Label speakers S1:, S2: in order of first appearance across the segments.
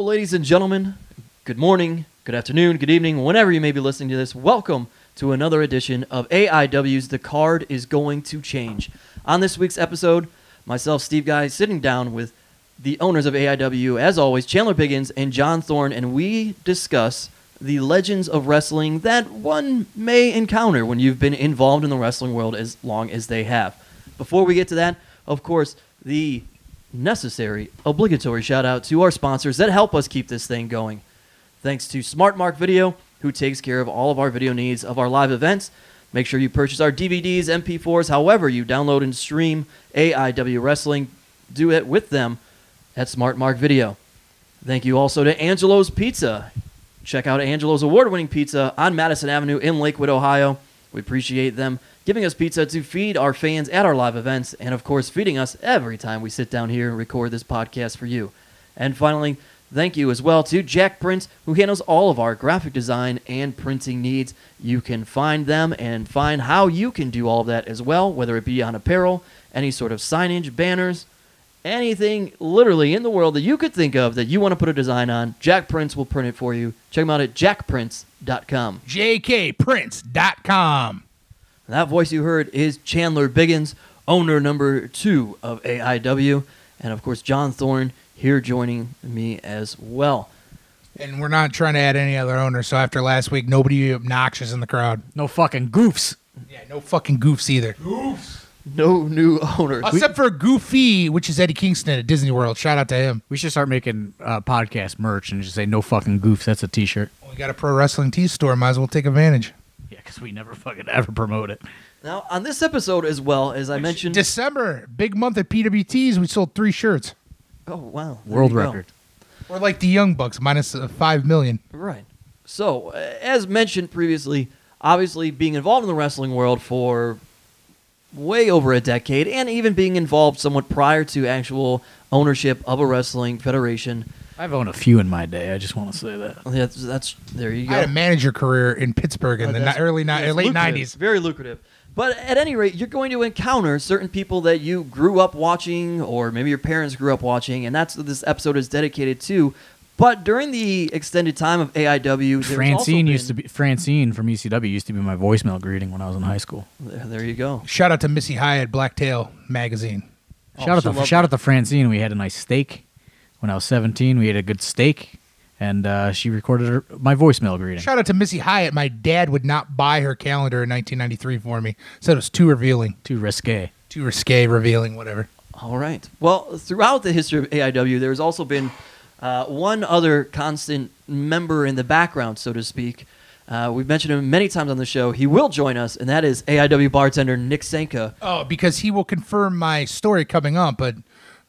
S1: Ladies and gentlemen. Good morning, good afternoon, good evening, whenever you may be listening to this. Welcome to another edition of AIW's The Card is Going to Change. On this week's episode, myself, Steve Guy, sitting down with the owners of AIW, as always, Chandler Biggins and John Thorne, and we discuss the legends of wrestling that one may encounter when you've been involved in the wrestling world as long as they have. Before we get to that, of course, the necessary, obligatory shout out to our sponsors that help us keep this thing going. Thanks to SmartMark Video, who takes care of all of our video needs of our live events. Make sure you purchase our DVDs, MP4s, however you download and stream AIW Wrestling. Do it with them at SmartMark Video. Thank you also to Angelo's Pizza. Check out Angelo's award winning pizza on Madison Avenue in Lakewood, Ohio. We appreciate them giving us pizza to feed our fans at our live events, and of course, feeding us every time we sit down here and record this podcast for you. And finally, thank you as well to Jack Prince, who handles all of our graphic design and printing needs. You can find them and find how you can do all of that as well, whether it be on apparel, any sort of signage, banners, anything literally in the world that you could think of that you want to put a design on. Jack Prince will print it for you. Check him out at jackprince.com.
S2: jkprince.com.
S1: That voice you heard is Chandler Biggins, owner number two of AIW, and of course John Thorne here joining me as well.
S2: And we're not trying to add any other owners, so after last week, nobody obnoxious in the crowd.
S3: No fucking goofs.
S2: Yeah, no fucking goofs either. Goofs.
S1: No new owners.
S2: Except for Goofy, which is Eddie Kingston at Disney World. Shout out to him.
S3: We should start making uh, podcast merch and just say no fucking goofs. That's a T-shirt.
S2: We got a pro wrestling tee store. Might as well take advantage.
S3: Yeah, because we never fucking ever promote it.
S1: Now on this episode as well as I mentioned.
S2: December, big month at PWTs. We sold three shirts.
S1: oh wow, there
S3: World
S1: you go.
S3: record.
S2: We're like the Young Bucks, minus uh, five million.
S1: Right. So, uh, as mentioned previously, obviously being involved in the wrestling world for way over a decade, and even being involved somewhat prior to actual ownership of a wrestling federation.
S3: I've owned a few in my day. I just want to say that.
S1: That's, that's there you go.
S2: I
S1: go.
S2: had a manager career in Pittsburgh in
S1: Uh,
S2: the
S1: that's-
S2: early ni-
S1: yes,
S2: late
S1: lucrative,
S2: nineties.
S1: Very lucrative. But at any rate, you're going to encounter certain people that you grew up watching, or maybe your parents grew up watching, and that's what this episode is dedicated to. But during the extended time of AIW, there's also
S3: Francine used to
S1: been-
S3: be Francine from ECW used to be my voicemail greeting when I was in high school.
S1: There, there you go.
S2: Shout out to Missy Hyatt, Blacktail magazine.
S1: Oh,
S3: shout out
S1: she'll
S3: to
S1: love
S3: shout out to Francine. We had a nice steak when I was 17. We had a good steak, and uh, she recorded her, my voicemail greeting.
S2: Shout out to Missy Hyatt. My dad would not buy her calendar in 1993 for me. Said it was too revealing,
S3: Too risque.
S2: too risque, revealing, whatever.
S1: All right. Well, throughout the history of AIW, there's also been uh, one other constant member in the background, so to speak. Uh, we've mentioned him many times on the show. He will join us, and that is AIW bartender Nick Senka.
S2: Oh, because he will confirm my story coming up. But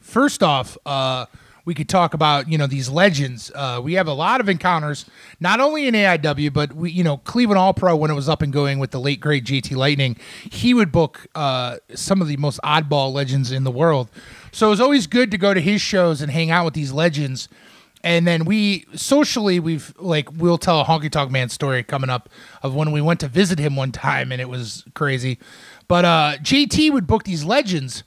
S2: first off, uh, we could talk about you know these legends. Uh, we have a lot of encounters, not only in AIW, but we you know Cleveland All Pro when it was up and going with the late great JT Lightning. He would book uh, some of the most oddball legends in the world. So it was always good to go to his shows and hang out with these legends. And then we socially we've like we'll tell a honky tonk man story coming up of when we went to visit him one time and it was crazy. But uh JT would book these legends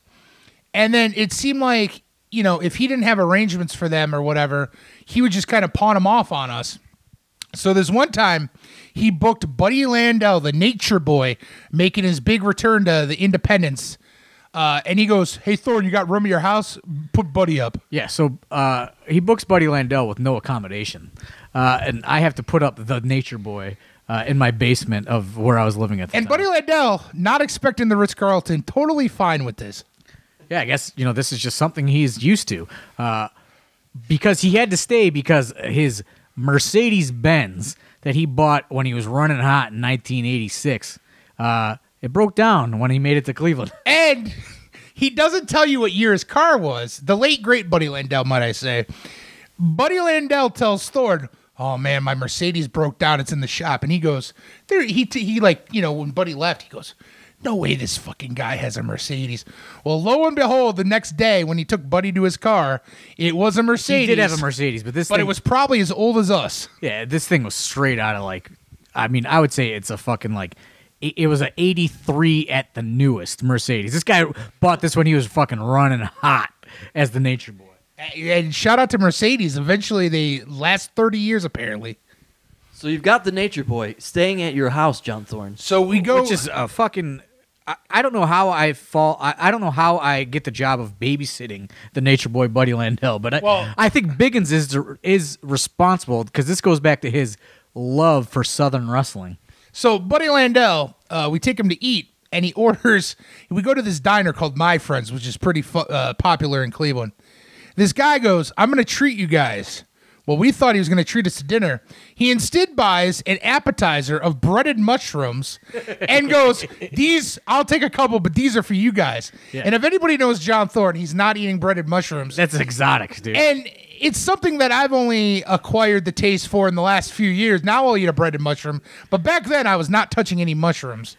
S2: and then it seemed like, you know, if he didn't have arrangements for them or whatever, he would just kind of pawn them off on us. So there's one time he booked Buddy Landel, the nature boy, making his big return to the independence. Uh, and he goes, Hey Thorne, you got room at your house? Put Buddy up.
S3: Yeah, so uh, he books Buddy Landel with no accommodation, uh, and I have to put up the Nature Boy uh, in my basement of where I was living at the
S2: And
S3: time.
S2: Buddy Landel, not expecting the Ritz Carlton, totally fine with this.
S3: Yeah, I guess you know this is just something he's used to, uh, because he had to stay because his Mercedes Benz that he bought when he was running hot in 1986, uh, it broke down when he made it to Cleveland.
S2: And he doesn't tell you what year his car was. The late great Buddy Landel, might I say. Buddy Landel tells Thorne, "Oh man, my Mercedes broke down. It's in the shop." And he goes, "There." He he like you know when Buddy left, he goes, "No way, this fucking guy has a Mercedes." Well, lo and behold, the next day when he took Buddy to his car, it was a Mercedes.
S3: He did have a Mercedes, but this
S2: but
S3: thing,
S2: it was probably as old as us.
S3: yeah, this thing was straight out of like, I mean, I would say it's a fucking like. It it was a 83 at the newest Mercedes. This guy bought this when he was fucking running hot as the Nature Boy.
S2: And shout out to Mercedes. Eventually, they last 30 years apparently.
S1: So you've got the Nature Boy staying at your house, John Thorne.
S2: So we go.
S3: which is a fucking. I, I don't know how I fall. I, I don't know how I get the job of babysitting the Nature Boy Buddy Landel, but I,
S2: Well-
S3: I think Biggins is is responsible because this goes back to his love for Southern wrestling.
S2: So Buddy Landel, uh, we take him to eat, and he orders. We go to this diner called My Friends, which is pretty fu- uh, popular in Cleveland. This guy goes, "I'm going to treat you guys." Well, we thought he was going to treat us to dinner. He instead buys an appetizer of breaded mushrooms and goes, "These, I'll take a couple, but these are for you guys." And if anybody knows John Thorne, he's not eating breaded mushrooms.
S3: That's exotic, dude.
S2: And it's something that I've only acquired the taste for in the last few years. Now I'll eat a breaded mushroom, but back then I was not touching any mushrooms.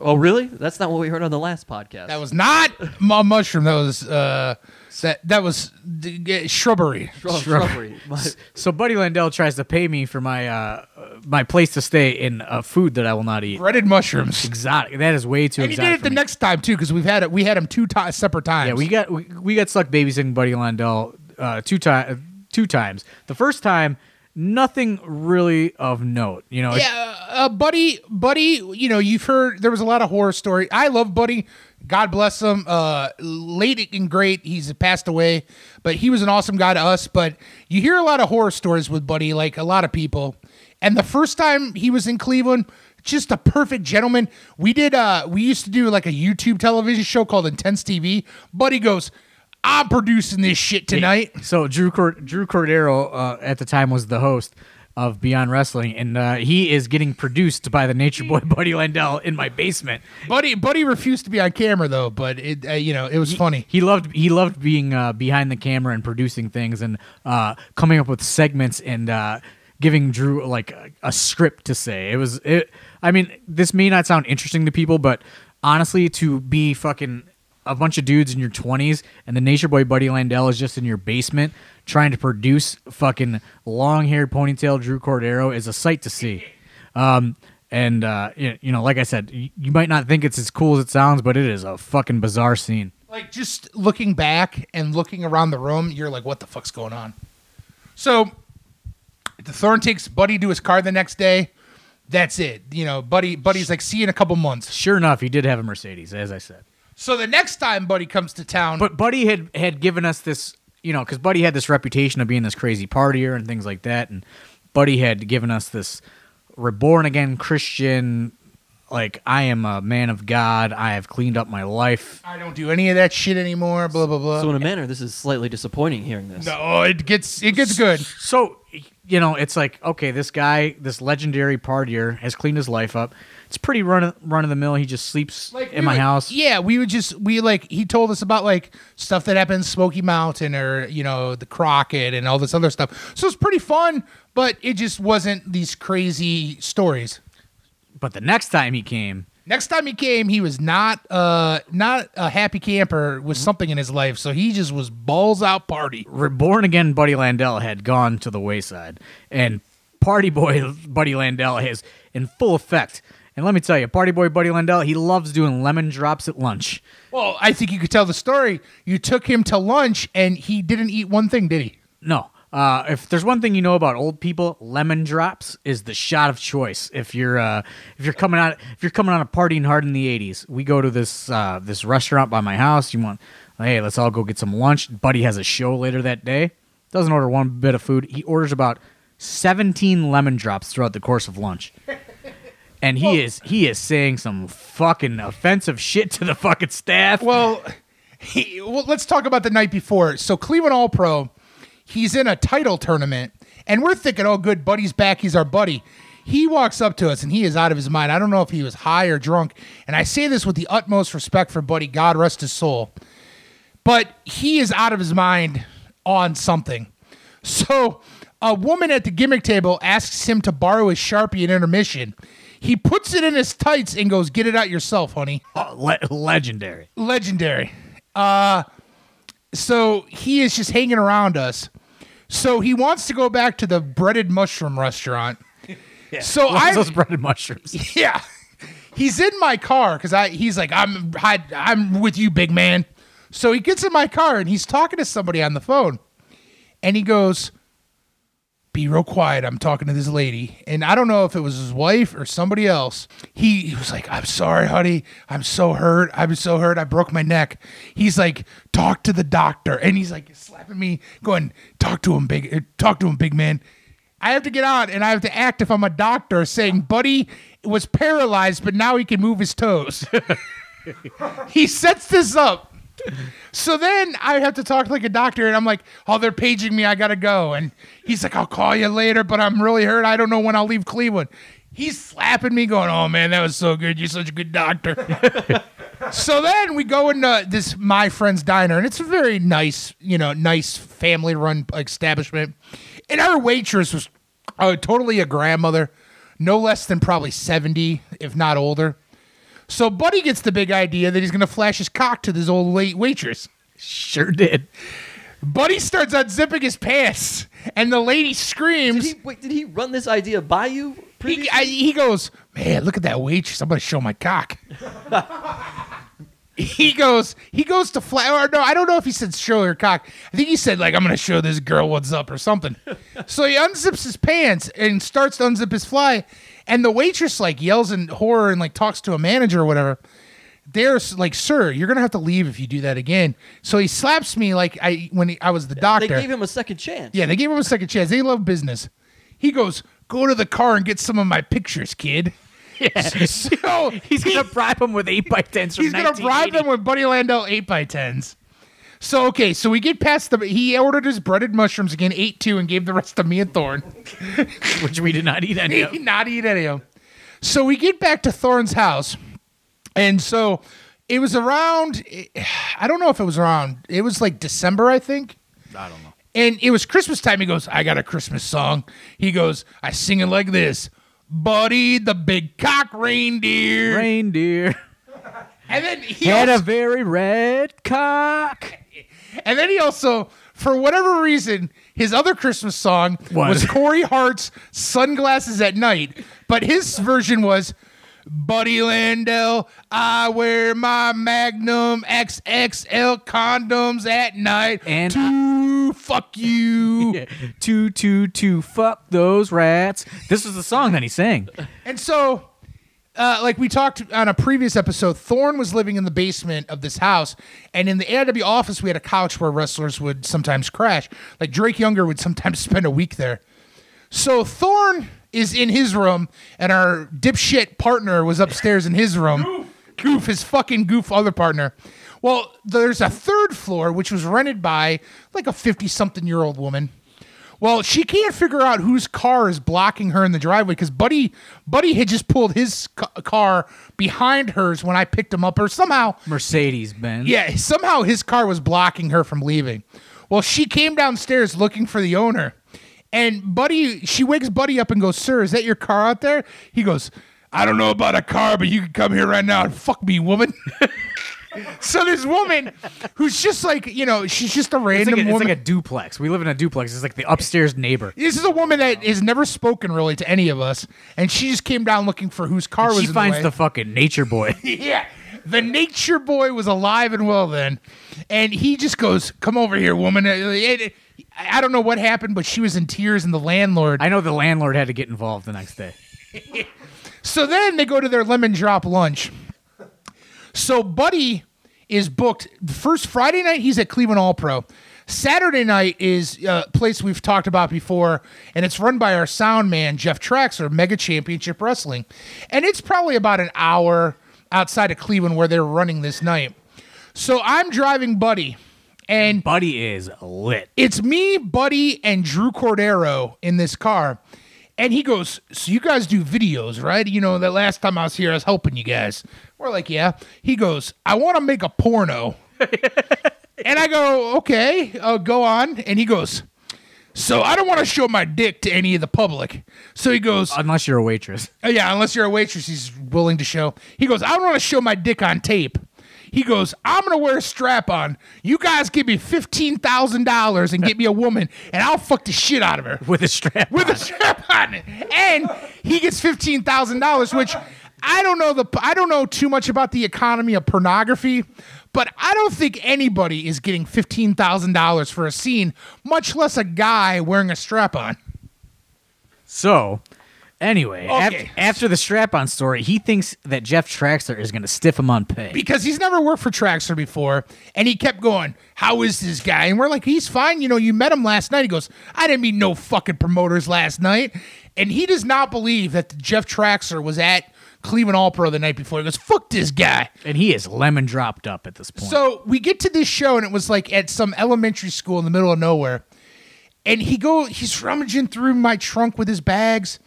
S1: Oh, really? That's not what we heard on the last podcast.
S2: That was not a mushroom. That was uh, that that was d- shrubbery.
S1: Shrub- shrubbery. My-
S3: so Buddy Landel tries to pay me for my uh, my place to stay in uh, food that I will not eat.
S2: Breaded mushrooms.
S3: Exotic. That is way too
S2: And he
S3: exotic.
S2: did it
S3: for
S2: the
S3: me.
S2: next time too, because we've had it. We had him two ti separate times.
S3: Yeah, we got we, we got stuck babysitting Buddy Landel uh, two times. Two times. The first time, nothing really of note. You know,
S2: Yeah, uh, Buddy, Buddy, you know, you've heard there was a lot of horror story. I love Buddy. God bless him. Uh, late and great. He's passed away, but he was an awesome guy to us. But you hear a lot of horror stories with Buddy, like a lot of people. And the first time he was in Cleveland, just a perfect gentleman. We did. Uh, we used to do like a YouTube television show called Intense TV. Buddy goes, "I'm producing this shit tonight."
S3: So Drew Cord- Drew Cordero uh, at the time was the host of Beyond Wrestling, and uh, he is getting produced by the Nature Boy Buddy Landel in my basement.
S2: Buddy, Buddy refused to be on camera though, but it, uh, you know, it was funny.
S3: He loved he loved being uh, behind the camera and producing things and uh, coming up with segments and uh, giving Drew like a, a script to say. It was it. I mean, this may not sound interesting to people, but honestly, to be fucking a bunch of dudes in your twenties and the Nature Boy Buddy Landel is just in your basement trying to produce fucking long haired ponytail Drew Cordero is a sight to see. Um, and uh, you know, like I said, you, you might not think it's as cool as it sounds, but it is a fucking bizarre scene.
S2: like just looking back and looking around the room, you're like, what the fuck's going on? So the Thorne takes Buddy to his car the next day. That's it. You know, Buddy Buddy's like, see you in a couple months.
S3: Sure enough, he did have a Mercedes, as I said.
S2: So the next time Buddy comes to town,
S3: But Buddy had had given us this, you know, because Buddy had this reputation of being this crazy partier and things like that, and Buddy had given us this reborn again Christian, like I am a man of God. I have cleaned up my life.
S2: I don't do any of that shit anymore. Blah blah blah.
S1: so in a manner, this is slightly disappointing hearing this.
S2: no, it gets it gets good.
S3: So, you know, it's like okay, this guy, this legendary partier, has cleaned his life up. It's pretty run run of the mill. He just sleeps
S2: Like
S3: in
S2: we
S3: my
S2: would-
S3: house.
S2: Yeah, we would just we like he told us about like stuff that happened in Smoky Mountain or you know the Crockett and all this other stuff. So it's pretty fun, but it just wasn't these crazy stories.
S3: But the next time he came,
S2: Next time he came, he was not uh not a happy camper with something in his life, so he just was balls out party.
S3: Reborn again Buddy Landel had gone to the wayside, and Party Boy Buddy Landel is in full effect. And let me tell you, Party Boy Buddy Landel, he loves doing lemon drops at lunch.
S2: Well, I think you could tell the story. You took him to lunch and he didn't eat one thing, did he?
S3: No, uh, if there's one thing you know about old people, lemon drops is the shot of choice. If you're uh, if you're coming out if you're coming on a partying hard in the '80s, we go to this uh, this restaurant by my house. You want, hey, let's all go get some lunch. Buddy has a show later that day. Doesn't order one bit of food. He orders about 17 lemon drops throughout the course of lunch. And he is he is saying some fucking offensive shit to the fucking staff.
S2: Well, he, well, let's talk about the night before. So Cleveland All Pro, he's in a title tournament, and we're thinking, oh, good, buddy's back. He's our buddy. He walks up to us, and he is out of his mind. I don't know if he was high or drunk, and I say this with the utmost respect for Buddy. God rest his soul, but he is out of his mind on something. So a woman at the gimmick table asks him to borrow his sharpie in intermission. He puts it in his tights and goes, "Get it out yourself, honey."
S3: Oh, le- legendary.
S2: legendary. Uh so he is just hanging around us. So he wants to go back to the breaded mushroom restaurant. yeah.
S3: So
S2: I
S3: those breaded mushrooms.
S2: yeah. He's in my car cuz I he's like I'm I, I'm with you big man. So he gets in my car and he's talking to somebody on the phone. and he goes, "Be real quiet. I'm talking to this lady." And I don't know if it was his wife or somebody else. He, he was like, "I'm sorry, honey. I'm so hurt. I'm so hurt. I broke my neck." He's like, "Talk to the doctor," and he's like slapping me, going, "Talk to him, big. Talk to him, big man." I have to get on and I have to act if I'm a doctor saying, Buddy was paralyzed, but now he can move his toes. he sets this up. So then I have to talk like a doctor, and I'm like, "Oh, they're paging me. I gotta go." And he's like, "I'll call you later, but I'm really hurt. I don't know when I'll leave Cleveland." He's slapping me, going, "Oh man, that was so good. You're such a good doctor." so then we go into this my friend's diner, and it's a very nice, you know, nice family-run establishment. And our waitress was uh, totally a grandmother, no less than probably seventy, if not older. So Buddy gets the big idea that he's going to flash his cock to this old late waitress.
S3: Sure did.
S2: Buddy starts unzipping his pants, and the lady
S1: Did
S2: screams.
S1: he, wait, did he run this idea by you
S2: He. I, he goes, man, look at that waitress. I'm going to show my cock. he goes, he goes to fly. Or no, I don't know if he said show her cock. I think he said like I'm going to show this girl what's up or something. so he unzips his pants and starts to unzip his fly, and the waitress like yells in horror and like talks to a manager or whatever. There's like, sir, you're gonna have to leave if you do that again. So he slaps me like I when he, I was the doctor.
S1: They gave him a second chance.
S2: Yeah, they gave him a second chance. They love business. He goes, go to the car and get some of my pictures, kid.
S3: Yeah.
S2: So
S3: He's gonna bribe him with eight by tens from
S2: he's gonna bribe them with Buddy Landel eight by tens. So okay, so we get past the. He ordered his breaded mushrooms again, ate two, and gave the rest to me and Thorne.
S3: which we did not eat any of.
S2: did not eat any of them. So we get back to Thorne's house, and so it was around. I don't know if it was around. It was like December, I think.
S3: I don't know.
S2: And it was Christmas time. He goes, I got a Christmas song. He goes, I sing it like this Buddy the Big Cock Reindeer.
S3: Reindeer
S2: And then he
S3: had a very red cock.
S2: And then he also, for whatever reason, his other Christmas song
S3: What?
S2: was Corey Hart's Sunglasses at Night. But his version was Buddy Landel, I wear my Magnum XXL condoms at night
S3: And
S2: to fuck you.
S3: two, two, two, fuck those rats. This was the song that he sang.
S2: And so, uh, like we talked on a previous episode, Thorne was living in the basement of this house, and in the AIW office, we had a couch where wrestlers would sometimes crash. Like Drake Younger would sometimes spend a week there. So Thorne is in his room, and our dipshit partner was upstairs in his room. Goof, his fucking goof other partner. Well, there's a third floor which was rented by like a 50 something year old woman. Well, she can't figure out whose car is blocking her in the driveway because Buddy Buddy had just pulled his ca- car behind hers when I picked him up, or somehow,
S3: Mercedes Benz.
S2: yeah, somehow his car was blocking her from leaving. Well, she came downstairs looking for the owner, and Buddy, she wakes Buddy up and goes, "Sir, is that your car out there?" He goes, "I don't know about a car, but you can come here right now and fuck me, woman." so this woman, who's just like you know, she's just a
S3: It's
S2: random
S3: like, a, it's
S2: woman.
S3: like a duplex. We live in a duplex. It's like the upstairs neighbor.
S2: This is a woman that has never spoken really to any of us, and she just came down looking for whose car was
S3: She
S2: in
S3: finds
S2: the,
S3: the fucking nature boy.
S2: yeah. The nature boy was alive and well then, and he just goes, "Come over here, woman." Uh, it- it- I don't know what happened, but she was in tears, and the landlord.
S3: I know the landlord had to get involved the next day.
S2: So then they go to their lemon drop lunch. So Buddy is booked. The first Friday night he's at Cleveland All Pro. Saturday night is a place we've talked about before, and it's run by our sound man Jeff Traxler, Mega Championship Wrestling, and it's probably about an hour outside of Cleveland where they're running this night. So I'm driving Buddy, and
S3: Buddy is lit.
S2: it's me, Buddy, and Drew Cordero in this car. And he goes, So you guys do videos, right? You know, that last time I was here, I was helping you guys. We're like, Yeah. He goes, I want to make a porno. and I go, Okay, uh, go on. And he goes, So I don't want to show my dick to any of the public. So he goes,
S3: Unless you're a waitress.
S2: Oh, yeah, unless you're a waitress, he's willing to show. He goes, I don't want to show my dick on tape. He goes, I'm gonna wear a strap on. You guys give me fifteen thousand dollars and get me a woman, and I'll fuck the shit out of her
S3: With a strap.
S2: with
S3: on.
S2: a strap on. And he gets fifteen thousand dollars, which I, don't know the I don't know too much about the economy of pornography, but I don't think anybody is getting fifteen thousand dollars for a scene, much less a guy wearing a strap on.
S3: So, anyway,
S2: Okay.
S3: after the strap-on story, he thinks that Jeff Traxler is going to stiff him on pay.
S2: because he's never worked for Traxler before, and he kept going, "How is this guy?" And we're like, "He's fine. You know, you met him last night." He goes, "I didn't meet no fucking promoters last night," and he does not believe that Jeff Traxler was at Cleveland All Pro the night before. He goes, "Fuck this guy."
S3: and he is lemon dropped up at this point.
S2: So we get to this show, and it was like at some elementary school in the middle of nowhere. And he go, he's rummaging through my trunk with his bags,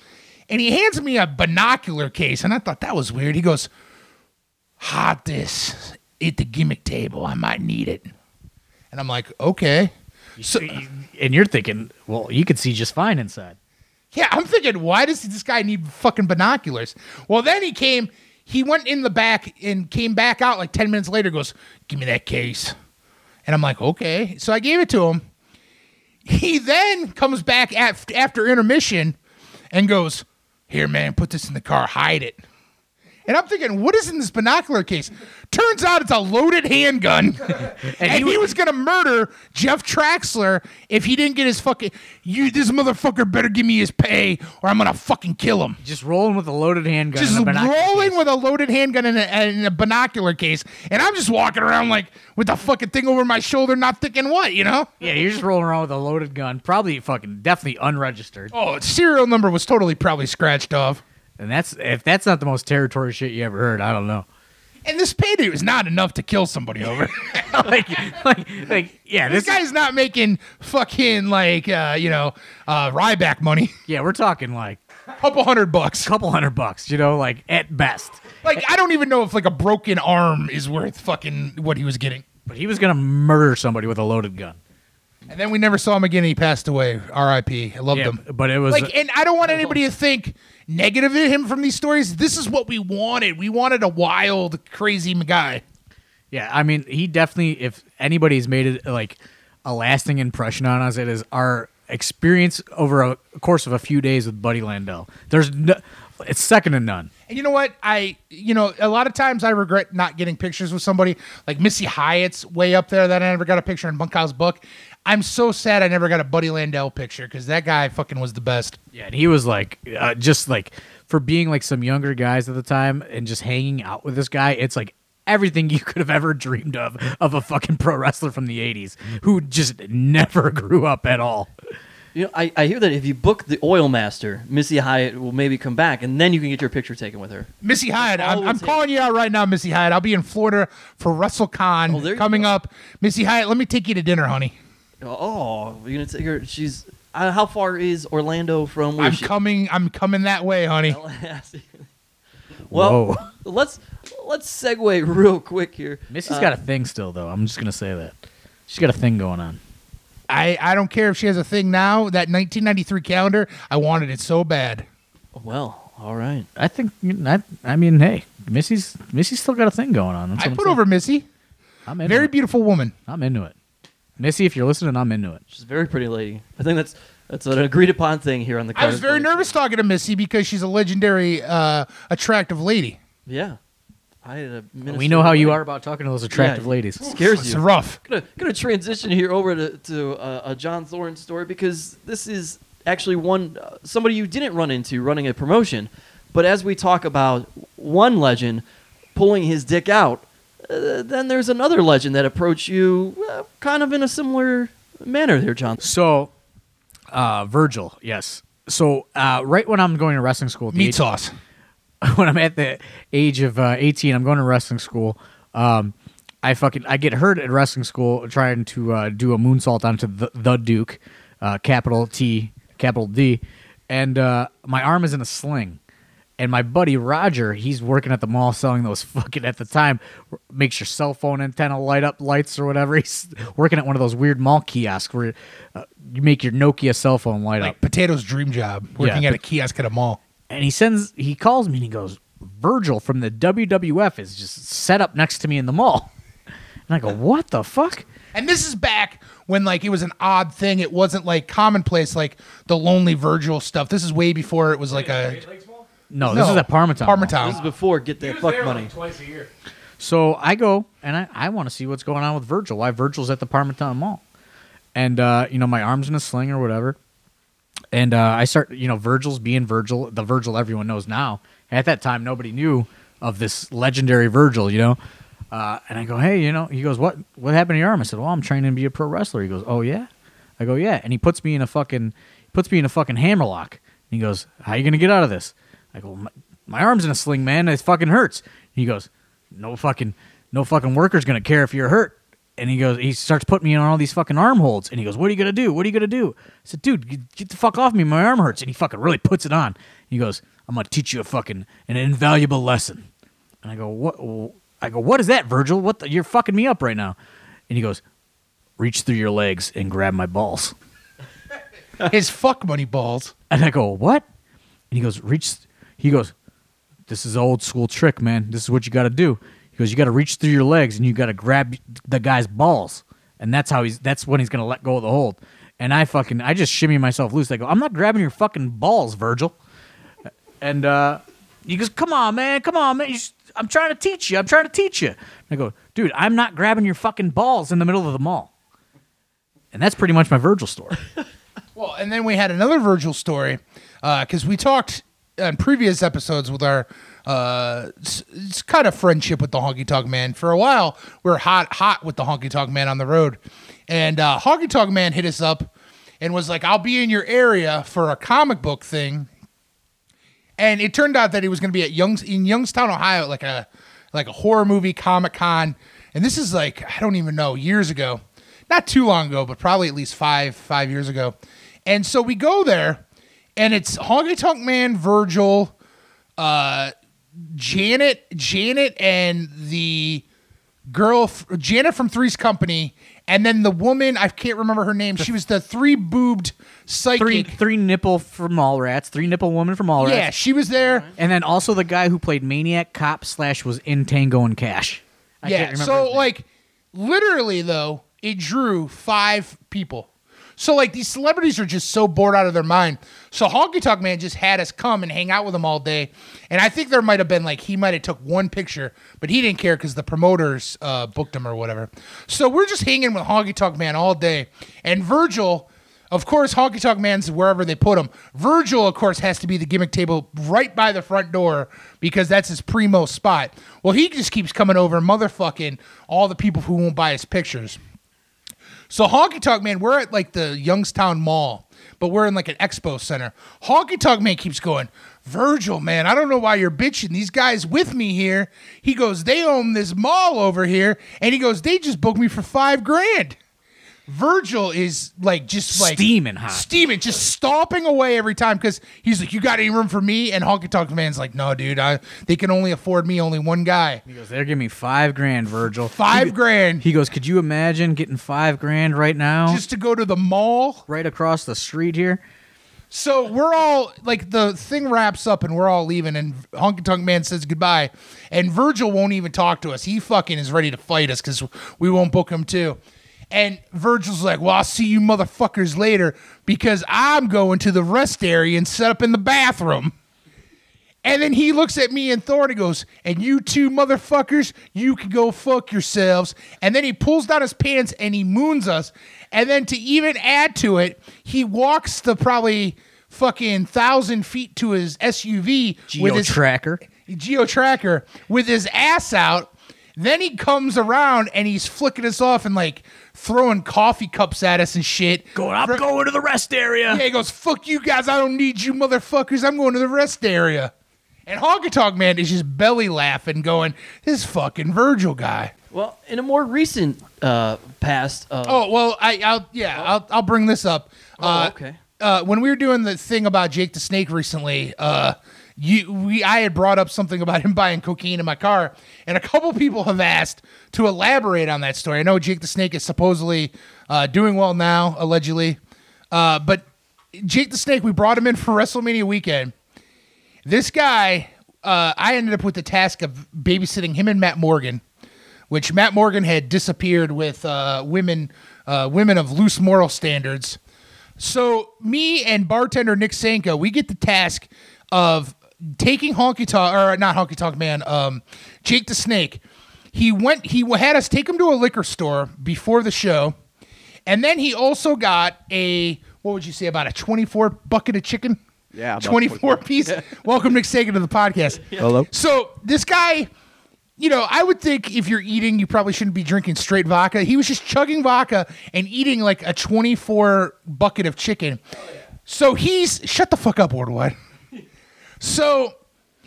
S2: and he hands me a binocular case, and I thought that was weird. He goes, "Hot this at the gimmick table. I might need it." And I'm like, "Okay." So
S3: and you're thinking, well, you could see just fine inside.
S2: Yeah, I'm thinking, why does this guy need fucking binoculars? Well, then he came, he went in the back and came back out like 10 minutes later, goes, Give me that case. And I'm like, Okay. So I gave it to him. He then comes back af- after intermission and goes, Here, man, put this in the car, hide it. And I'm thinking, what is in this binocular case? Turns out it's a loaded handgun. and he, was gonna murder Jeff Traxler if he didn't get his fucking you this motherfucker better give me his pay or I'm gonna fucking kill him.
S3: Just rolling with a loaded handgun.
S2: Just
S3: and
S2: rolling
S3: case.
S2: with a loaded handgun in a, in a binocular case, and I'm just walking around like with the fucking thing over my shoulder, not thinking what, you know?
S3: Yeah, you're just rolling around with a loaded gun, probably fucking definitely unregistered.
S2: Oh, serial number was totally probably scratched off.
S3: And that's if that's not the most territory shit you ever heard, I don't know.
S2: And this payday was not enough to kill somebody over.
S3: like, like, like, yeah,
S2: this
S3: this,
S2: guy's not making fucking like uh, you know uh, Ryback money.
S3: yeah, we're talking like a
S2: couple hundred bucks.
S3: a couple hundred bucks, you know, like at best.
S2: Like I don't even know if like a broken arm is worth fucking what he was getting.
S3: But he was gonna murder somebody with a loaded gun.
S2: And then we never saw him again. He passed away. R.I.P. I loved
S3: Yeah,
S2: him.
S3: but it was
S2: Like, and I don't want anybody to think negative of him from these stories. This is what we wanted. We wanted a wild, crazy guy.
S3: Yeah, I mean, he definitely. If anybody's made it like a lasting impression on us, it is our experience over a course of a few days with Buddy Landel. There's no, it's second to none.
S2: And you know what? I, you know, a lot of times I regret not getting pictures with somebody like Missy Hyatt's way up there that I never got a picture in Bunkhouse Book. I'm so sad I never got a Buddy Landel picture because that guy fucking was the best.
S3: Yeah, and he was like, uh, just like for being like some younger guys at the time and just hanging out with this guy. It's like everything you could have ever dreamed of of a fucking pro wrestler from the '80s who just never grew up at all.
S1: You know, I, I hear that if you book the Oil Master, Missy Hyatt will maybe come back, and then you can get your picture taken with her.
S2: Missy Hyatt, I'm, I'm calling you out right now, Missy Hyatt. I'll be in Florida for
S1: Oh, there
S2: WrestleCon
S1: you
S2: coming
S1: go.
S2: up. Missy Hyatt, let me take you to dinner, honey.
S1: Oh, you're gonna take her? She's uh, how far is Orlando from? Where
S2: I'm
S1: she-
S2: coming. I'm coming that way, honey.
S1: well,
S3: Whoa.
S1: let's let's segue real quick here.
S3: Missy's
S1: Uh,
S3: got a thing still, though. I'm just gonna say that she's got a thing going on.
S2: I, I don't care if she has a thing now. That 1993 calendar, I wanted it so bad.
S1: Well, all right.
S3: I think I, I mean, hey, Missy's Missy's still got a thing going on. That's
S2: I
S3: what I'm
S2: put
S3: saying.
S2: over Missy.
S3: I'm into
S2: Very
S3: it.
S2: beautiful woman.
S3: I'm into it. Missy, if you're listening, I'm into it.
S1: She's a very pretty lady. I think that's that's an agreed upon thing here on the.
S2: I was very
S1: Going
S2: nervous talking to Missy because she's a legendary, uh, attractive lady.
S1: Yeah, I had a.
S3: We know how you are about talking to those attractive
S1: Yeah.
S3: ladies.
S1: Scares
S2: It's
S1: you.
S2: rough.
S1: gonna gonna transition here over to, to uh, a John Thorne story because this is actually one uh, somebody you didn't run into running a promotion, but as we talk about one legend pulling his dick out, uh, then there's another legend that approached you uh, kind of in a similar manner there, John.
S3: So, uh, Virgil, yes. So, uh, right when I'm going to wrestling school, at the
S2: Meat
S3: age-
S2: sauce.
S3: when I'm at the age of uh, 18, I'm going to wrestling school. Um, I fucking I get hurt at wrestling school trying to uh, do a moonsault onto the, the Duke, uh, capital T, capital D, and uh, my arm is in a sling. And my buddy Roger, he's working at the mall selling those fucking at the time makes your cell phone antenna light up lights or whatever. He's working at one of those weird mall kiosks where uh, you make your Nokia cell phone light up.
S2: Like Potato's dream job, working
S3: Yeah,
S2: at a kiosk at a mall.
S3: and he sends he calls me and he goes virgil from the wwf is just set up next to me in the mall and i go what the fuck
S2: And this is back when like it was an odd thing. It wasn't like commonplace like the lonely Virgil stuff. This is way before it was like a
S3: No, this is at Parmatown. Mall.
S2: Parmatown.
S1: This is before get that fuck money.
S2: twice a year.
S3: So I go and I, I want to see what's going on with Virgil. Why Virgil's at the Parmatown Mall, and uh, you know my arm's in a sling or whatever, and uh, I start you know Virgil's being Virgil, the Virgil everyone knows now. At that time, nobody knew of this legendary Virgil, you know. Uh, and I go, hey, you know, he goes, what what happened to your arm? I said, well, I'm training to be a pro wrestler. He goes, oh yeah. I go, yeah. And he puts me in a fucking puts me in a fucking hammerlock. And he goes, how you gonna get out of this? I go, my, my arm's in a sling, man. It fucking hurts. And he goes, no fucking no fucking worker's gonna care if you're hurt. And he goes, he starts putting me on all these fucking arm holds. And he goes, what are you gonna do? What are you gonna do? I said, dude, get- get the fuck off me. My arm hurts. And he fucking really puts it on. He goes, I'm gonna teach you a fucking an invaluable lesson. And I go, what? I go, what is that, Virgil? What? The, you're fucking me up right now. And he goes, reach through your legs and grab my balls.
S2: His fuck money balls.
S3: And I go, what? And he goes, reach. He goes, this is old school trick, man. This is what you got to do. He goes, you got to reach through your legs and you got to grab the guy's balls, and that's how he's. That's when he's gonna let go of the hold. And I fucking, I just shimmy myself loose. I go, I'm not grabbing your fucking balls, Virgil. And uh, he goes, come on, man, come on, man. I'm trying to teach you. I'm trying to teach you. And I go, dude, I'm not grabbing your fucking balls in the middle of the mall. And that's pretty much my Virgil story.
S2: Well, and then we had another Virgil story because we talked in previous episodes with our uh, s- it's kind of friendship with the Honky Tonk Man. For a while, we were hot, hot with the Honky Tonk Man on the road, and uh, Honky Tonk Man hit us up and was like, "I'll be in your area for a comic book thing." And it turned out that he was going to be at Youngs in Youngstown, Ohio, like a like a horror movie Comic Con. And this is like I don't even know years ago, not too long ago, but probably at least five five years ago. And so we go there, and it's Honky Tonk Man, Virgil, uh, Janet, Janet, and the girl, f- Janet from Three's Company, and then the woman I can't remember her name. She was the three boobed psychic.
S3: three three nipple from Mallrats, three nipple woman from Mallrats.
S2: yeah, she was there.
S3: And then also the guy who played Maniac Cop slash was in Tango and Cash. I
S2: yeah.
S3: can't remember
S2: So like, literally though, it drew five people. So like these celebrities are just so bored out of their mind. So Honky Tonk Man just had us come and hang out with him all day, and I think there might have been like he might have took one picture, but he didn't care because the promoters uh, booked him or whatever. So we're just hanging with Honky Tonk Man all day, and Virgil. Of course, Honky Tonk Man's wherever they put him. Virgil, of course, has to be the gimmick table right by the front door because that's his primo spot. Well, he just keeps coming over motherfucking all the people who won't buy his pictures. So Honky Tonk Man, we're at like the Youngstown Mall, but we're in like an expo center. Honky Tonk Man keeps going, Virgil, man, I don't know why you're bitching. These guys with me here. He goes, they own this mall over here, and he goes, they just booked me for five grand. Virgil is like just like
S3: Steaming hot.
S2: steaming, just stomping away every time because he's like, "You got any room for me?" And Honky Tonk Man's like, "No, dude, I they can only afford me, only one guy,
S3: he goes, they're giving me five grand, Virgil.
S2: five
S3: He-
S2: grand
S3: He goes, could you imagine getting five grand right now,
S2: just to go to the mall."
S3: right across the street here?
S2: So we're all like the thing wraps up and we're all leaving and Honky Tonk Man says goodbye and Virgil won't even talk to us. He fucking is ready to fight us because we won't book him too. And Virgil's like, "Well, I'll see you motherfuckers later because I'm going to the rest area and set up in the bathroom." And then he looks at me and Thor and goes, And you two motherfuckers, you can go fuck yourselves. And then he pulls down his pants and he moons us. And then to even add to it, he walks the probably fucking thousand feet to his SUV with
S3: Geo
S2: his
S3: tracker.
S2: Geo tracker with his ass out. Then he comes around and he's flicking us off and like throwing coffee cups at us and shit.
S3: Going, I'm
S2: Fr-
S3: going to the rest area.
S2: yeah, he goes, fuck you guys. I don't need you motherfuckers. I'm going to the rest area. And Honky Tonk Man is just belly laughing, going, this fucking Virgil guy.
S1: Well, in a more recent uh, past, uh,
S2: Oh, well, I, I'll, yeah, I'll, I'll bring this up.
S1: Oh,
S2: Uh,
S1: okay.
S2: Uh, when we were doing the thing about Jake the Snake recently, uh, you, we, I had brought up something about him buying cocaine in my car, and a couple people have asked to elaborate on that story. I know Jake the Snake is supposedly uh, doing well now, allegedly, uh, but Jake the Snake, we brought him in for WrestleMania weekend. This guy, uh, I ended up with the task of babysitting him and Matt Morgan, which Matt Morgan had disappeared with uh, women, uh, women of loose moral standards. So me and bartender Nick Sanko, we get the task of taking Honky Talk or not Honky Talk Man, um, Jake the Snake. He went. He had us take him to a liquor store before the show, and then he also got a what would you say about a twenty-four bucket of chicken?
S4: Yeah,
S2: 24
S4: 24.
S2: piece. Welcome, Nick Sagan, to the podcast.
S4: Hello.
S2: So this guy, you know, I would think if you're eating, you probably shouldn't be drinking straight vodka. He was just chugging vodka and eating like a 24 bucket of chicken. So he's shut the fuck up, Worldwide. So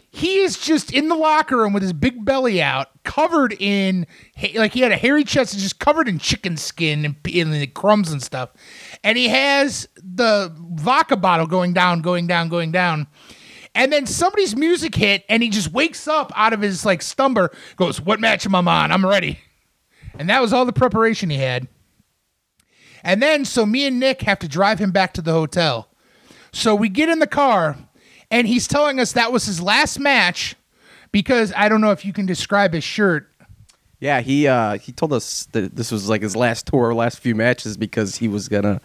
S2: he is just in the locker room with his big belly out, covered in like he had a hairy chest, and just covered in chicken skin and, and the crumbs and stuff. And he has the vodka bottle going down, going down, going down. And then somebody's music hit, and he just wakes up out of his like stumber, goes, "What match am I on? I'm ready." And that was all the preparation he had. And then, so me and Nick have to drive him back to the hotel. So we get in the car, and he's telling us that was his last match because I don't know if you can describe his shirt.
S4: Yeah, he uh, he told us that this was like his last tour, last few matches because he was gonna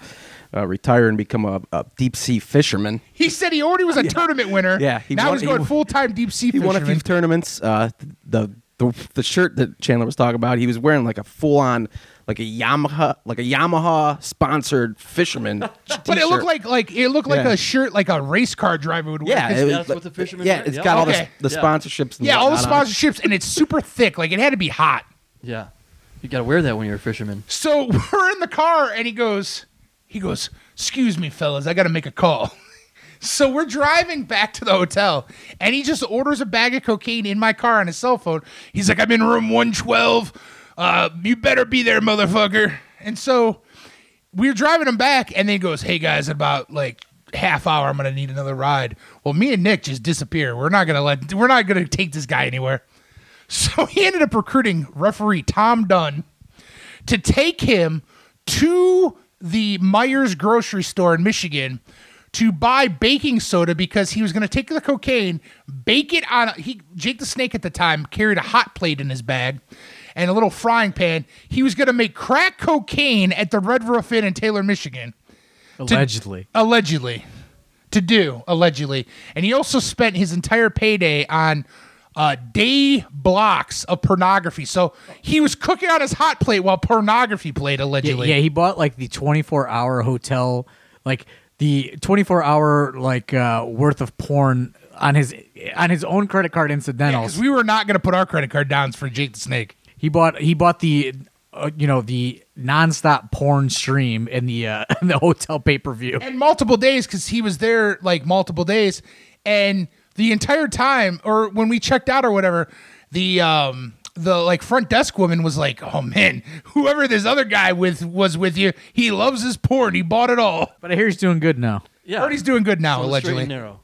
S4: uh, retire and become a, a deep sea fisherman.
S2: He said he already was a tournament winner.
S4: Yeah, he
S2: now
S4: won-
S2: he's going
S4: won-
S2: full time deep sea
S4: He
S2: fisherman.
S4: won a few tournaments. Uh, the the the shirt that Chandler was talking about, he was wearing like a full on like a Yamaha like a Yamaha sponsored fisherman.
S2: but it looked like like it looked like
S4: Yeah.
S2: a shirt like a race car driver would wear.
S4: yeah,
S2: 'cause-
S4: it was
S1: That's
S4: like-
S1: what the fishermen
S4: Yeah,
S1: wear.
S4: it's
S1: Yeah.
S4: got all
S2: Okay.
S4: the, the
S1: Yeah.
S4: sponsorships. And
S2: yeah, all the
S4: whatnot on it.
S2: sponsorships, and it's super thick. Like it had to be hot.
S1: Yeah. You got to wear that when you're a fisherman.
S2: So we're in the car, and he goes, he goes, "Excuse me, fellas, I got to make a call." So we're driving back to the hotel, and he just orders a bag of cocaine in my car on his cell phone. He's like, "I'm in room 112. Uh, you better be there, motherfucker." And so we're driving him back, and then he goes, "Hey guys, in about like." Half hour, I'm gonna need another ride. Well, me and Nick just disappear. We're not gonna let. We're not gonna take this guy anywhere. So he ended up recruiting referee Tom Dunn to take him to the Meijers grocery store in Michigan to buy baking soda because he was going to take the cocaine, bake it on. A, he Jake the Snake at the time carried a hot plate in his bag and a little frying pan. He was going to make crack cocaine at the Red Roof Inn in Taylor, Michigan
S3: Allegedly.
S2: allegedly to do allegedly and he also spent his entire payday on uh, day blocks of pornography so he was cooking on his hot plate while pornography played
S3: Yeah,
S2: allegedly
S3: yeah, he bought like the 24 hour hotel, like the 24 hour like uh, worth of porn on his on his own credit card incidentals.
S2: because we were not going to put our credit card down for jake the snake
S3: he bought he bought the uh, you know the nonstop porn stream in the uh, in the hotel pay per view.
S2: and multiple days because he was there like multiple days and the entire time or when we checked out or whatever the um the like front desk woman was like oh man whoever this other guy with was with you he loves his porn he bought it all
S3: But I hear he's doing good now.
S1: Yeah.
S2: Heard he's doing good now,
S1: On
S2: allegedly.
S1: and narrow.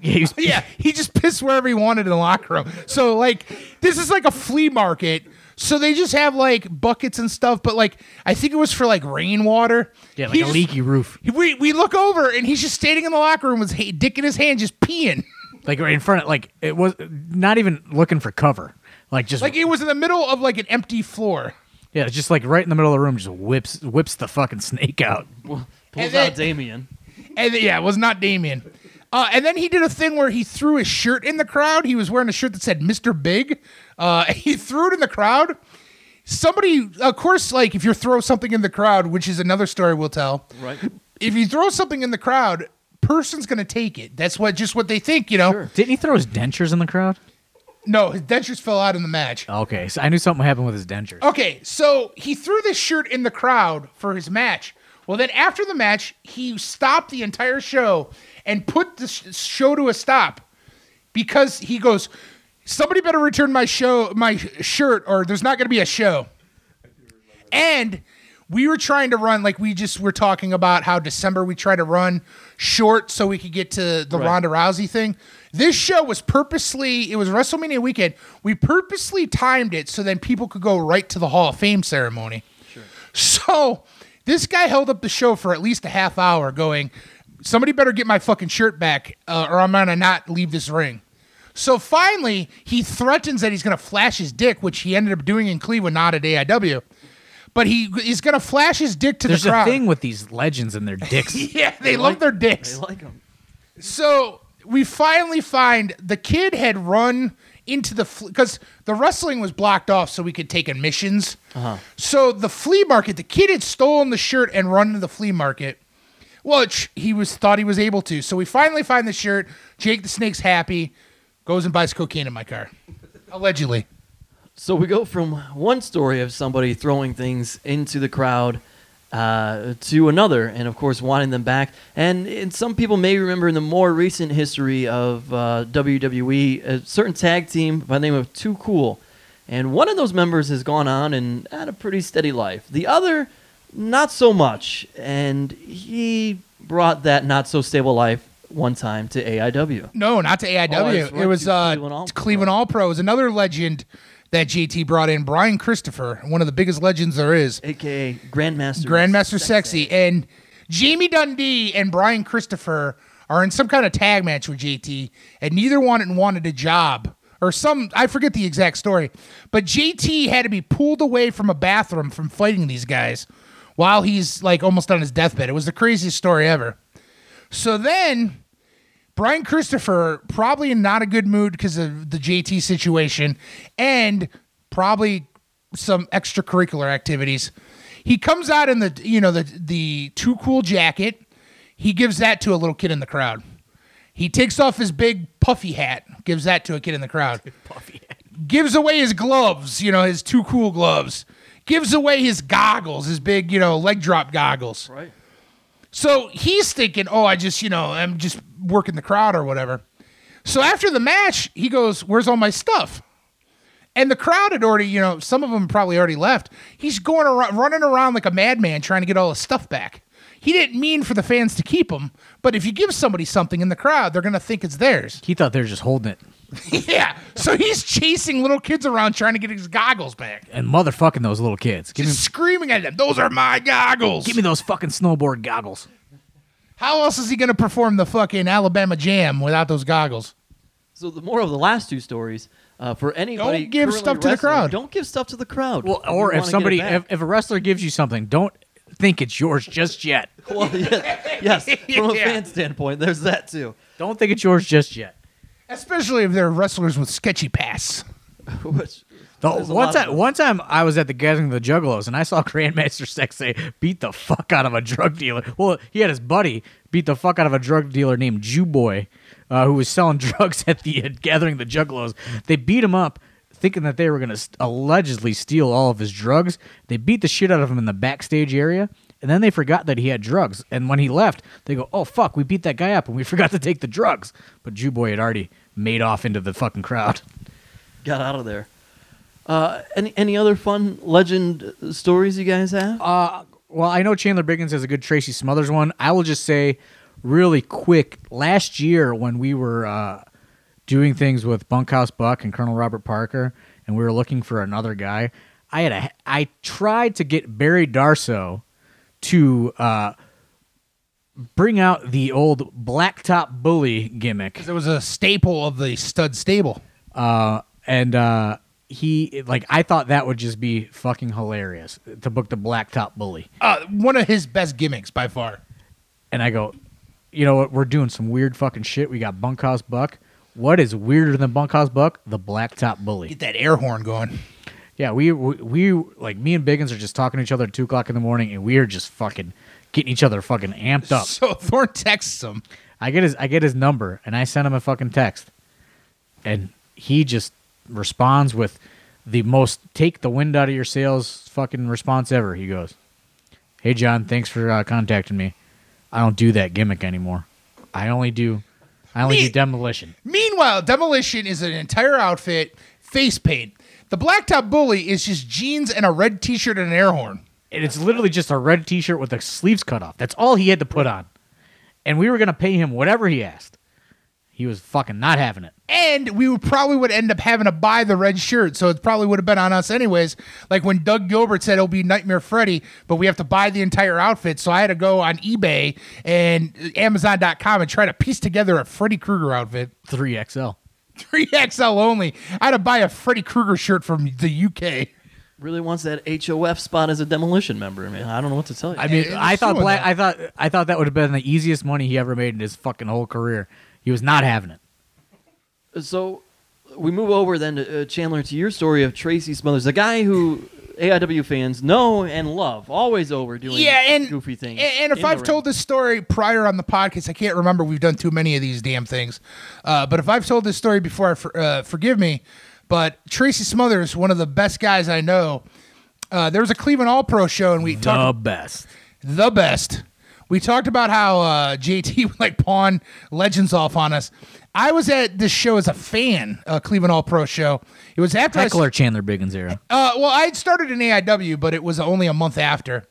S3: Yeah, he's,
S2: Yeah, he just pissed wherever he wanted in the locker room. So like, this is like a flea market. So they just have like buckets and stuff, but like I think it was for like rainwater.
S3: yeah, like
S2: He
S3: a
S2: just-
S3: leaky roof,
S2: We we look over and he's just standing in the locker room with his ha- dick in his hand, just peeing.
S3: like right in front of like it was not even looking for cover, like just
S2: Like it was in the middle of like an empty floor.
S3: yeah, just like right in the middle of the room, just whips whips the fucking snake out.
S1: Pulls
S2: And then-
S1: out Damien.
S2: And then- yeah, it was not Damien. Uh, and then he did a thing where he threw his shirt in the crowd. He was wearing a shirt that said Mr. Big. Uh, he threw it in the crowd. Somebody, of course, like if you throw something in the crowd, which is another story we'll tell.
S1: Right.
S2: If you throw something in the crowd, person's gonna take it. That's what just what they think, you know.
S1: Sure.
S3: Didn't he throw his dentures in the crowd?
S2: No, his dentures fell out in the match.
S3: Okay, so I knew something happened with his dentures.
S2: Okay, so he threw this shirt in the crowd for his match. Well, then after the match, he stopped the entire show and put the show to a stop because he goes, "Somebody better return my show, my shirt, or there's not going to be a show." And we were trying to run like we just were talking about how December we try to run short so we could get to the
S1: Right.
S2: Ronda Rousey thing. This show was purposely it was WrestleMania weekend. We purposely timed it so then people could go right to the Hall of Fame ceremony. So this guy held up the show for at least a half hour, going, "Somebody better get my fucking shirt back, uh, or I'm gonna not leave this ring." So finally, he threatens that he's gonna flash his dick, which he ended up doing in Cleveland, not at AIW. But he is gonna flash his dick to
S3: There's
S2: the
S3: a thing with these legends and their dicks.
S2: yeah, they, love
S1: like-
S2: their dicks.
S1: They like him.
S2: So we finally find the kid had run into the because the wrestling was blocked off so we could take admissions.
S1: Uh-huh.
S2: So the flea market, the kid had stolen the shirt and run into the flea market. Well, sh- he was thought he was able to. So we finally find the shirt. Jake the Snake's happy, goes and buys cocaine in my car, allegedly.
S1: So we go from one story of somebody throwing things into the crowd uh, to another, and of course wanting them back. And, and some people may remember in the more recent history of uh, WWE, a certain tag team by the name of Too Cool, and one of those members has gone on and had a pretty steady life. The other, not so much, and he brought that not so stable life one time to AIW.
S2: No, not to AIW.
S1: Oh,
S2: It was uh,
S1: Cleveland All
S2: Cleveland
S1: Pro.
S2: All Pros. Another legend that JT brought in, Brian Christopher, one of the biggest legends there is.
S1: aka Grandmaster.
S2: Grandmaster Sexy. And Jamie Dundee and Brian Christopher are in some kind of tag match with JT, and neither one wanted a job. Or some, I forget the exact story. But JT had to be pulled away from a bathroom from fighting these guys while he's like almost on his deathbed. It was the craziest story ever. So then Brian Christopher probably in not a good mood because of the JT situation and probably some extracurricular activities. He comes out in the you know the the too cool jacket. He gives that to a little kid in the crowd. He takes off his big puffy hat, gives that to a kid in the crowd. puffy hat. Gives away his gloves, you know, his too cool gloves. Gives away his goggles, his big, you know, leg drop goggles.
S1: Right.
S2: So he's thinking, oh, I just, you know, I'm just working the crowd or whatever. So after the match, he goes, where's all my stuff? And the crowd had already, you know, some of them probably already left. He's going around, running around like a madman trying to get all his stuff back. He didn't mean for the fans to keep him, but if you give somebody something in the crowd, they're going to think it's theirs.
S3: He thought they were just holding it
S2: yeah. So he's chasing little kids around trying to get his goggles back.
S3: and motherfucking those little kids. Give me,
S2: Just screaming at them, those are my goggles.
S3: give me those fucking snowboard goggles.
S2: How else is he going to perform the fucking Alabama Jam without those goggles?
S1: So the moral of the last two stories, uh, for anybody
S2: Don't give stuff to the crowd.
S1: Don't give stuff to the crowd.
S3: Well, or
S1: wanna
S3: if somebody, if, if a wrestler gives you something, don't think it's yours just yet.
S1: well, yeah, yes, from a
S2: Yeah.
S1: fan standpoint, there's that too.
S3: Don't think it's yours just yet.
S2: Especially if they're wrestlers with sketchy pasts.
S1: Which,
S3: The, one time, one time I was at the Gathering of the Juggalos and I saw Grandmaster Sexay beat the fuck out of a drug dealer. Well, he had his buddy beat the fuck out of a drug dealer named Jew Boy, uh, who was selling drugs at the uh, Gathering of the Juggalos. They beat him up, thinking that they were going to st- allegedly steal all of his drugs. They beat the shit out of him in the backstage area. And then they forgot that he had drugs. And when he left, they go, "Oh fuck, we beat that guy up, and we forgot to take the drugs." But Jew Boy had already made off into the fucking crowd.
S1: Got out of there. Uh, any any other fun legend stories you guys have?
S3: Uh, well, I know Chandler Biggins has a good Tracy Smothers one. I will just say, really quick, last year when we were uh, doing things with Bunkhouse Buck and Colonel Robert Parker, and we were looking for another guy, I had a I tried to get Barry Darsow to uh, bring out the old blacktop bully gimmick
S2: It was a staple of the stud stable.
S3: uh, and uh, he like I thought that would just be fucking hilarious to book the blacktop bully.
S2: Uh, one of his best gimmicks by far.
S3: and I go, you know what? We're doing some weird fucking shit. We got Bunkhouse Buck. What is weirder than Bunkhouse Buck? The Blacktop Bully.
S2: Get that air horn going.
S3: Yeah, we, we we like me and Biggins are just talking to each other at two o'clock in the morning, and we are just fucking getting each other fucking amped up.
S2: So Thorne texts him.
S3: I get his I get his number, and I send him a fucking text, and he just responds with the most take the wind out of your sails fucking response ever. He goes, "Hey John, thanks for uh, contacting me. I don't do that gimmick anymore. I only do, I only
S2: Me-
S3: do demolition."
S2: Meanwhile, Demolition is an entire outfit, face paint. The Blacktop Bully is just jeans and a red t shirt and an air horn.
S3: And it's literally just a red T-shirt with the sleeves cut off. That's all he had to put on, and we were gonna pay him whatever he asked. He was fucking not having it.
S2: And we would probably would end up having to buy the red shirt, so it probably would have been on us anyways. Like when Doug Gilbert said it'll be Nightmare Freddy, but we have to buy the entire outfit. So I had to go on eBay and Amazon.com and try to piece together a Freddy Krueger outfit.
S3: Three XL.
S2: 3XL only. I had to buy a Freddy Krueger shirt from the UK.
S1: really wants that HOF spot as a demolition member. Man, I don't know what to tell you.
S3: I mean,
S2: it's
S3: I thought
S2: doing
S3: Black. I thought I thought that would have been the easiest money he ever made in his fucking whole career. He was not having it.
S1: So we move over then to uh, Chandler to your story of Tracy Smothers, the guy who AIW fans know and love, always over doing
S2: yeah, and
S1: goofy things.
S2: And, and if I've
S1: ring.
S2: told this story prior on the podcast, I can't remember. We've done too many of these damn things. Uh, but if I've told this story before, for, uh, forgive me. But Tracy Smothers, one of the best guys I know. Uh, there was a Cleveland All Pro show, and we talked
S3: The best.
S2: the best. We talked about how uh, JT would like pawn legends off on us. I was at this show as a fan, uh, Cleveland All Pro show. It was after I,
S3: Heckler Chandler Biggins era.
S2: uh, well, I had started in AIW, but it was only a month after.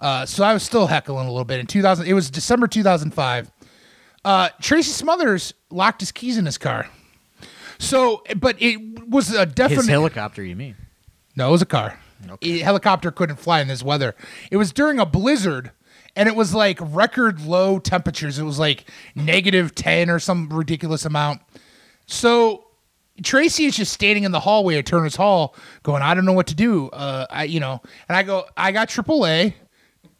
S2: Uh, so I was still heckling a little bit. In 2000, it was December 2005. Uh, Tracy Smothers locked his keys in his car. So, but it was a definite.
S3: His helicopter, you mean?
S2: No, it was a car. A helicopter couldn't fly in this weather. It was during a blizzard, and it was like record low temperatures. It was like negative 10 or some ridiculous amount. So Tracy is just standing in the hallway at Turner's Hall going, I don't know what to do. Uh, I, you know, and I go, I got AAA.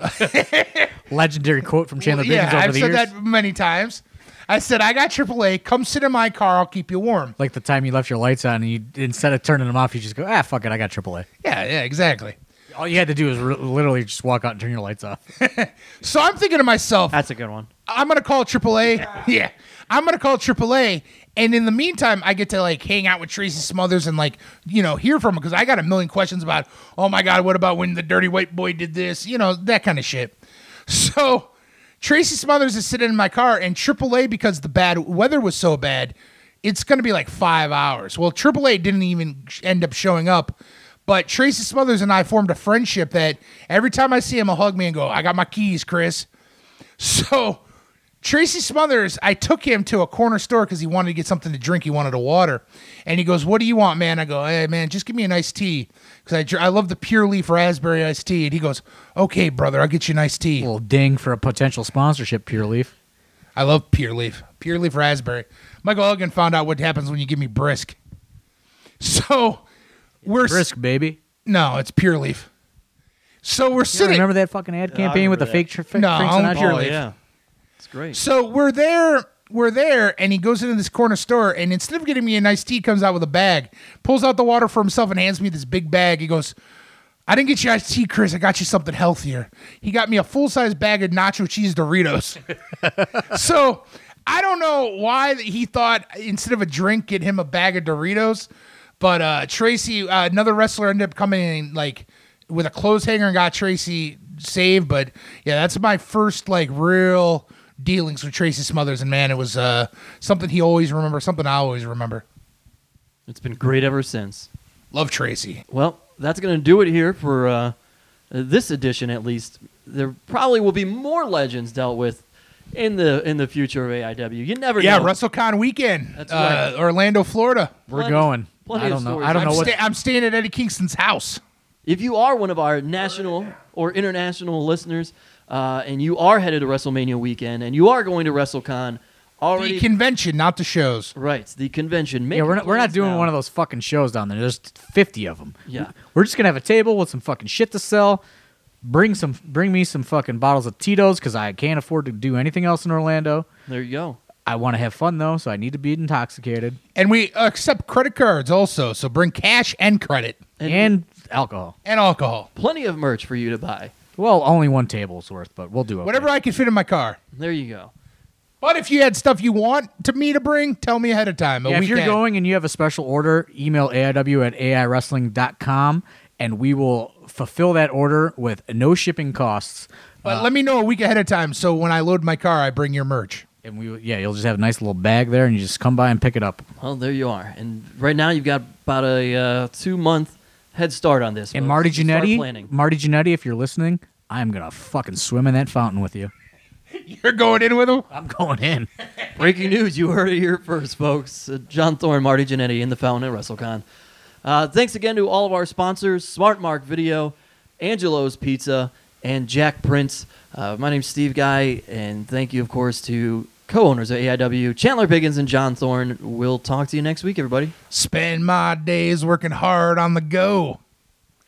S3: Legendary quote from Chandler Biggins
S2: yeah, I've said
S3: years.
S2: that many times. I said, I got AAA. Come sit in my car. I'll keep you warm.
S3: Like the time you left your lights on, and you instead of turning them off, you just go, ah, fuck it, I got AAA.
S2: Yeah, yeah, exactly.
S3: All you had to do was re- literally just walk out and turn your lights off.
S2: So I'm thinking to myself,
S1: That's a good one.
S2: I'm gonna call AAA. yeah, I'm gonna call AAA. And in the meantime, I get to like hang out with Tracy Smothers and like you know hear from him because I got a million questions about. Oh my God, what about when the dirty white boy did this? You know that kind of shit. So Tracy Smothers is sitting in my car, and AAA because the bad weather was so bad, it's gonna be like five hours. Well, AAA didn't even end up showing up. But Tracy Smothers and I formed a friendship that every time I see him, he'll hug me and go, I got my keys, Chris. So Tracy Smothers, I took him to a corner store because he wanted to get something to drink. He wanted a water, and he goes, "What do you want, man?" I go, "Hey, man, just give me an iced tea because I, I love the pure leaf raspberry iced tea." And he goes, "Okay, brother, I'll get you an iced tea."
S3: little ding for a potential sponsorship, Pure Leaf.
S2: I love pure leaf, pure leaf raspberry. Michael Elgin found out what happens when you give me brisk. So we're s-
S3: Brisk, baby.
S2: no, it's pure leaf. So we're
S3: You
S2: sitting.
S3: remember that fucking ad campaign with the
S1: remember
S3: fake tr-
S2: No,
S3: Frank
S2: I'm Pure
S1: oh
S2: Leaf.
S1: yeah, it's great.
S2: So we're there, we're there, and he goes into this corner store, and instead of getting me a nice tea, comes out with a bag, pulls out the water for himself, and hands me this big bag. He goes, "I didn't get you iced tea, Chris. I got you something healthier." He got me a full size bag of nacho cheese Doritos. so I don't know why he thought instead of a drink, get him a bag of Doritos. But uh, Tracy, uh, another wrestler, ended up coming in like with a clothes hanger and got Tracy saved. But yeah, that's my first like real dealings with Tracy Smothers, and man, it was uh, something he always remember, something I always remember.
S1: It's been great ever since.
S2: Love Tracy.
S1: Well, that's going to do it here for uh, this edition, at least. There probably will be more legends dealt with in the in the future of AIW. You never
S2: Yeah,
S1: know.
S2: WrestleCon weekend,
S1: That's
S2: uh,
S1: right.
S2: Orlando, Florida.
S3: We're
S1: Plenty-
S3: going.
S1: plenty
S3: I
S1: of
S3: don't know.
S1: stories.
S3: I don't
S2: I'm,
S3: know what.
S2: sta- I'm staying at Eddie Kingston's house.
S1: If you are one of our national or international listeners, uh, and you are headed to WrestleMania weekend, and you are going to WrestleCon, already
S2: The convention, not the shows.
S1: right the convention. Make
S3: yeah, we're not, we're not doing
S1: now.
S3: one of those fucking shows down there. There's 50 of them.
S1: Yeah.
S3: We're just gonna have a table with some fucking shit to sell. Bring some, bring me some fucking bottles of Tito's because I can't afford to do anything else in Orlando.
S1: There you go.
S3: I want to have fun though, so I need to be intoxicated
S2: And we accept credit cards also, so bring cash and credit
S1: And,
S3: and, alcohol.
S2: and alcohol.
S1: plenty of merch for you to buy.
S3: Well, only one table's worth, but we'll do okay.
S2: Whatever I can fit in my car.
S1: There you go.
S2: But if you had stuff you want to me to bring, tell me ahead of time. a
S3: Yeah, if you're
S2: weekend.
S3: going and you have a special order, email AIW at AIWrestling.com and we will fulfill that order with no shipping costs.
S2: But let me know a week ahead of time so when I load my car, I bring your merch.
S3: And we, yeah, you'll just have a nice little bag there, and you just come by and pick it up.
S1: Well, there you are. And right now you've got about a uh, two month head start on this.
S3: And
S1: folks.
S3: Marty
S1: Start
S3: Jannetty,
S1: planning.
S3: Marty Jannetty, if you're listening, I'm gonna fucking swim in that fountain with you.
S2: You're going in with them?
S3: I'm going in.
S1: Breaking news, you heard it here first, folks. Uh, John Thorne, Marty Jannetty in the fountain at WrestleCon. Uh, thanks again to all of our sponsors SmartMark Video, Angelo's Pizza, and Jack Prince. Uh, my name's Steve Guy, and thank you, of course, to co owners of AIW, Chandler Biggins and John Thorne. We'll talk to you next week, everybody.
S2: Spend my days working hard on the go.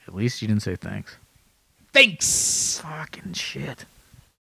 S3: At least you didn't say thanks.
S2: Thanks.
S3: Fucking shit.